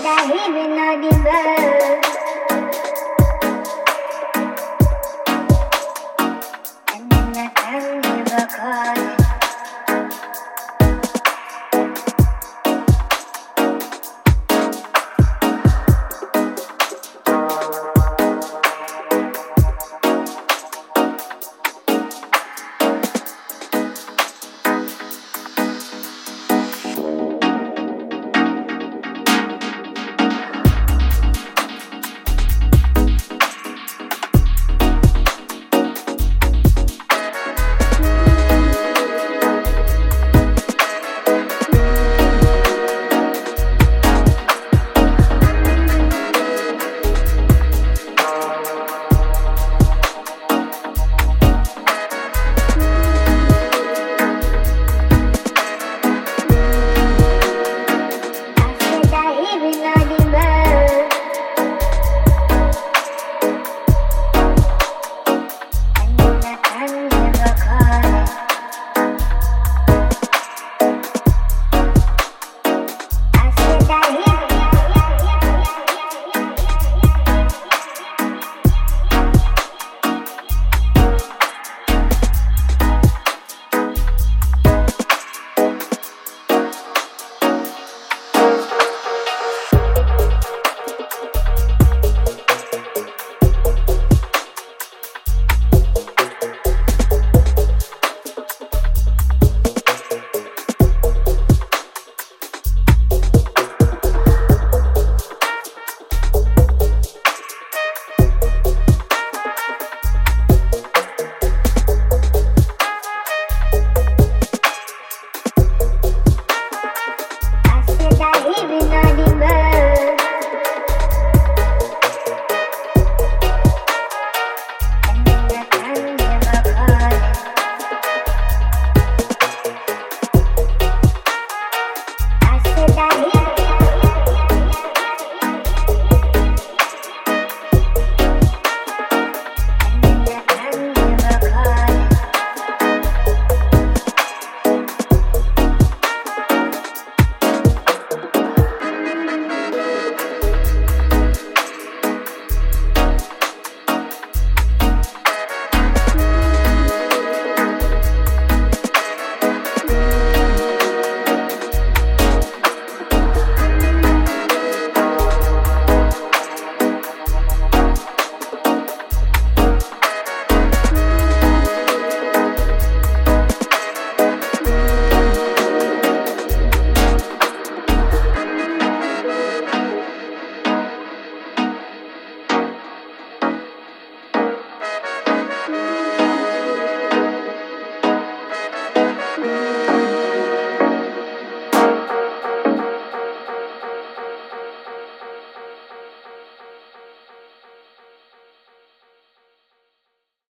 dahi binodi And then I